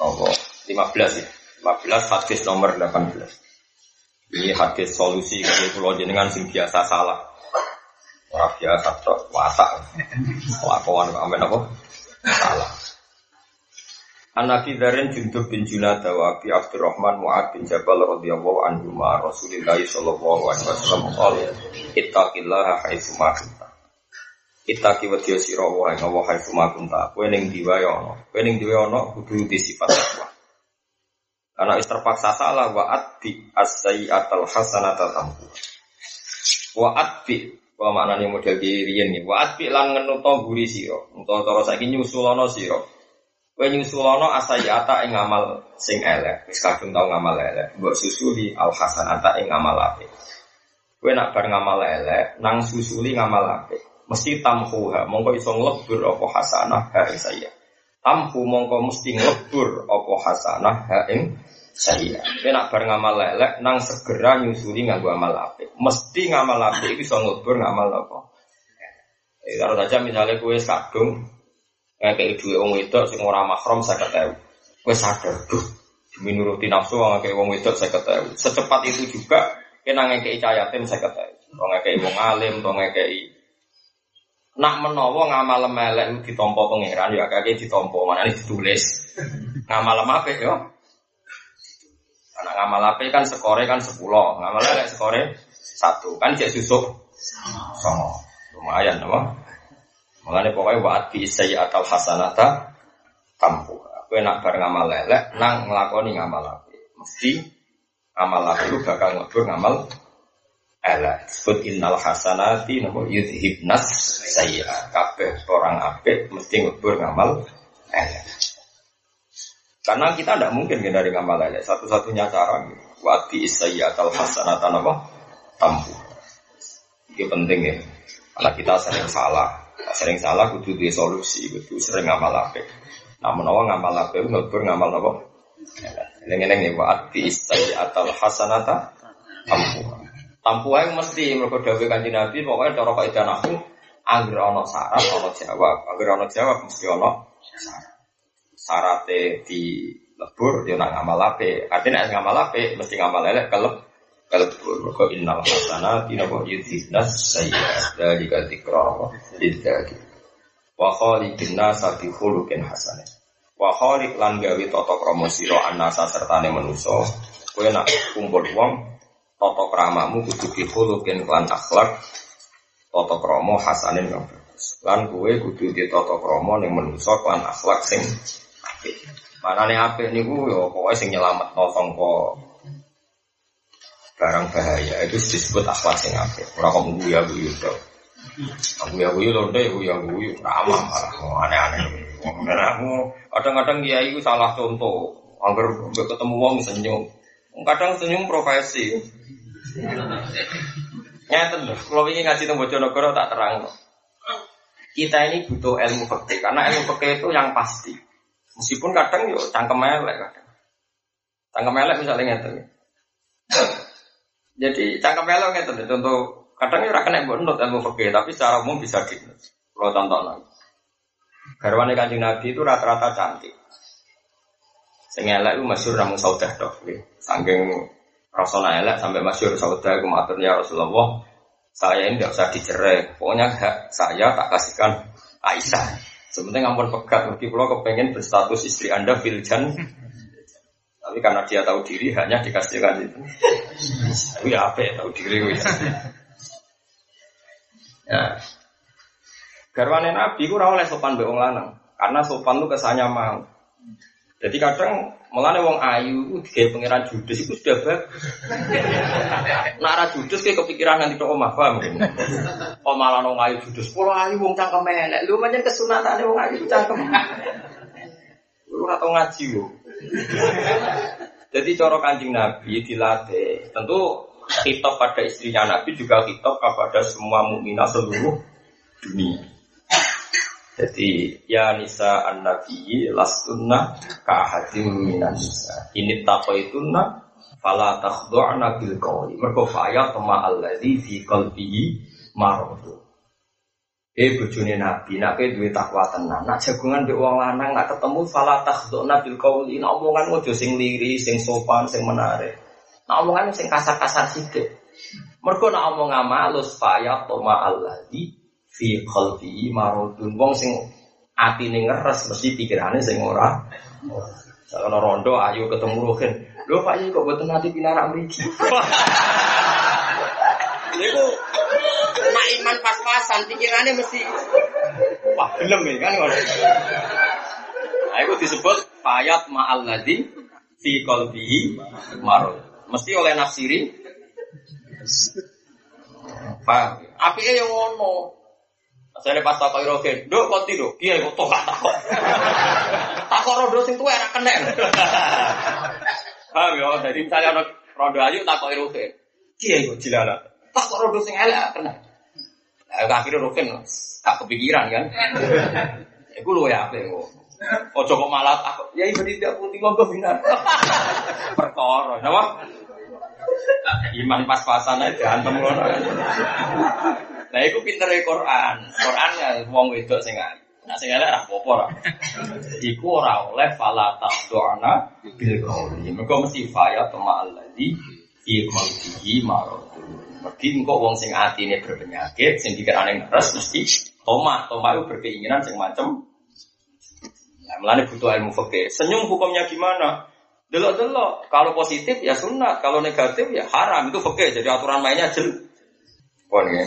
apa? 15 ya? 15 hadis nomor 18 ini hadis solusi kalau pulau jenengan sing biasa salah. Orang biasa tok watak lakuan amin apa? Salah. An-Nabi Darin Jundub bin Junada wa Abi Abdurrahman Mu'ad bin Jabal radhiyallahu anhu ma Rasulillah sallallahu alaihi wasallam qala ittaqillaha haitsu ma kunta Wa dia sira wa ing Allah haitsu ma kunta kowe ning diwa ya ana. Kowe ning diwa ana kudu di sifat takwa. Karena is terpaksa salah wa atbi as-sayyi'atal hasanata tamhu. Wa atbi wa maknane model riyen nih wa atbi lan ngenuto guri sira. Utawa cara saiki nyusulono sira. Kowe nyusulono asayata ing ngamal sing elek, wis kadung tau ngamal elek. Mbok susuli al hasanata ing ngamal apik. Kowe nak ngamal elek, nang susuli ngamal apik. Mesti tamhuha, mongko iso nglebur apa hasanah ha ing saya. Tamhu mongko mesti nglebur apa hasanah ha ing saya. Kowe nak bar ngamal elek, nang segera nyusuli nganggo amal apik. Mesti ngamal apik iso nglebur ngamal apa. Eh, kalau saja misalnya kue kadung kayak dua wong wedok sing ora mahram saya ketahui. Gue sadar, duh, demi nuruti nafsu kayak wong wedok saya ketahui. Secepat itu juga kena ngekei cahayatim saya ketahui. Wong ngekei wong alim, wong ngekei Nak menawa ngamal melek ditompo pangeran ya kakek ditompo mana ini ditulis ngamal apa ya? Anak ngamal apa kan skore kan sepuluh, ngamal elek skore satu kan cek susuk sama lumayan apa? Mengenai pokoknya waat bi atau hasanata tampu. Aku enak bareng ngamal lelek, nang ngelakoni ngamal api. Mesti ngamal api itu bakal ngebur ngamal elek. Sebut innal hasanati nopo yudhibnas saya. Kabeh orang api mesti ngebur ngamal elek. Karena kita tidak mungkin dari ngamal elek. Satu-satunya cara waat bi atau hasanata nopo tampu. Ini penting ya. Karena kita sering salah sering salah kudu di solusi kudu sering ngamal apik nah menawa ngamal apik ngebur ngamal apa Eleng-eleng nih waat bi atau hasanata tampu tampu yang mesti mereka dawe kanji nabi pokoknya cara kaidah aku angger ono syarat ono jawab. Angger ono jawab mesti ono syarat. Syaratnya di lebur dia nak ngamal apik. Artinya ngamal apik mesti ngamal elek kelep kalbur maka innal hasanati napa yudhibnas sayyi'at. Dalika dzikra lidzakir wa khaliqin nasa bi khuluqin hasanah. Wa khaliq lan gawe tata krama sira anasa sertane manusa. Kowe nak kumpul wong tata kramamu kudu bi khuluqin lan akhlak tata krama hasanin kang bagus lan kowe kudu di tata krama ning manusa lan akhlak sing apik manane apik niku ya pokoke sing nyelametno sangka barang bahaya itu disebut akhlak sing apik. Ora kok guyu guyu to. Aku ya guyu lonte guyu guyu ramah malah aneh-aneh. Aku kadang-kadang dia itu salah contoh. Agar ketemu wong senyum. Kadang senyum profesi. Nyata loh, kalau ingin ngaji tentang Bojonegoro tak terang. Kita ini butuh ilmu fikih karena ilmu fikih itu yang pasti. Meskipun kadang yuk cangkem elek kadang. Cangkem elek misalnya ngeten. Jadi cangkem elok itu contoh kadang ya kena nut ilmu fikih tapi secara umum bisa di Kalau contoh lagi. Garwane kanjeng Nabi itu rata-rata cantik. Sing elek itu masyhur namun saudah toh. Saking rasona elek sampai masyhur saudah aku matur ya Rasulullah. Saya ini tidak usah dicerai. Pokoknya hak saya tak kasihkan Aisyah. Sebenarnya ngampun pegat, mungkin kalau kepengen berstatus istri anda filjan tapi karena dia tahu diri hanya dikasihkan itu. Tapi ya apa ya tahu diri ya. ya. Garwane Nabi ku ora oleh sopan mbek wong lanang. Karena sopan lu kesannya mau. Jadi kadang melane wong ayu digawe pangeran judes itu sudah bagus. Nara judes kayak kepikiran nanti ke omah paham? Oh malah wong ayu judes, pola ayu wong cangkem elek. Lu pancen kesunatane wong ayu cangkem. Lu ora tau ngaji lho. Jadi cara kancing Nabi dilatih. Tentu kitab pada istrinya Nabi juga kitab kepada semua mukminah seluruh dunia. Jadi ya nisa an nabi lastunna ka hadim minan nisa. Ini taqaituna fala takhdu'na bil qawli. Mergo faya tama alladzi fi qalbihi maradu. Eh bojone nabi nak kowe duwe takwa tenan. Nak jagungan mbek wong lanang nak ketemu fala takhdu'na bil qawli. Nak omongan ojo sing liri, sing sopan, sing menarik. Nak omongan sing kasar-kasar sithik. Mergo nak omong amalus faya tama alladzi fi qalbi marudun wong sing atine ngeres mesti pikirane sing ora Kalau rondo ayo ketemu Rohin. Lho Pak Yi kok boten nanti pinarak mriki. Iku nak iman pas-pasan pikirannya mesti wah gelem ya kan ngono. Nah, itu disebut fayat ma'al ladzi fi qalbihi marud. Mesti oleh nafsiri Paham? Apike yang ngono. Saya pas takoi rogen, dok kau tidur, iya kok toh takok. Takok rodo sing tuwa enak kena. Paham ya? Jadi misalnya ada rodo ayu takoi rogen, iya kok jilala. Takok rodo sing elek kena. Nah, akhirnya rogen tak kepikiran kan. Iku lu ya apa kok. Ojo kok malah takut. Ya ibu tidak putih kok benar. Perkara, napa? Iman pas-pasan aja antem ngono. Nah, iku pintere Quran. Quran ya wong wedok sing ayu. Nah, sing elek ora apa-apa. Iku ora oleh fala taqdu'na bil qawli. Mergo mesti faya tama alladzi fi marad. Mergi engko wong sing atine berpenyakit, sing dikirane ngeres mesti toma. Toma itu berkeinginan sing macem Nah, melane butuh ilmu fikih. Senyum hukumnya gimana? Delok-delok. Kalau positif ya sunat, kalau negatif ya haram. Itu fikih. Jadi aturan mainnya jelas. Ya.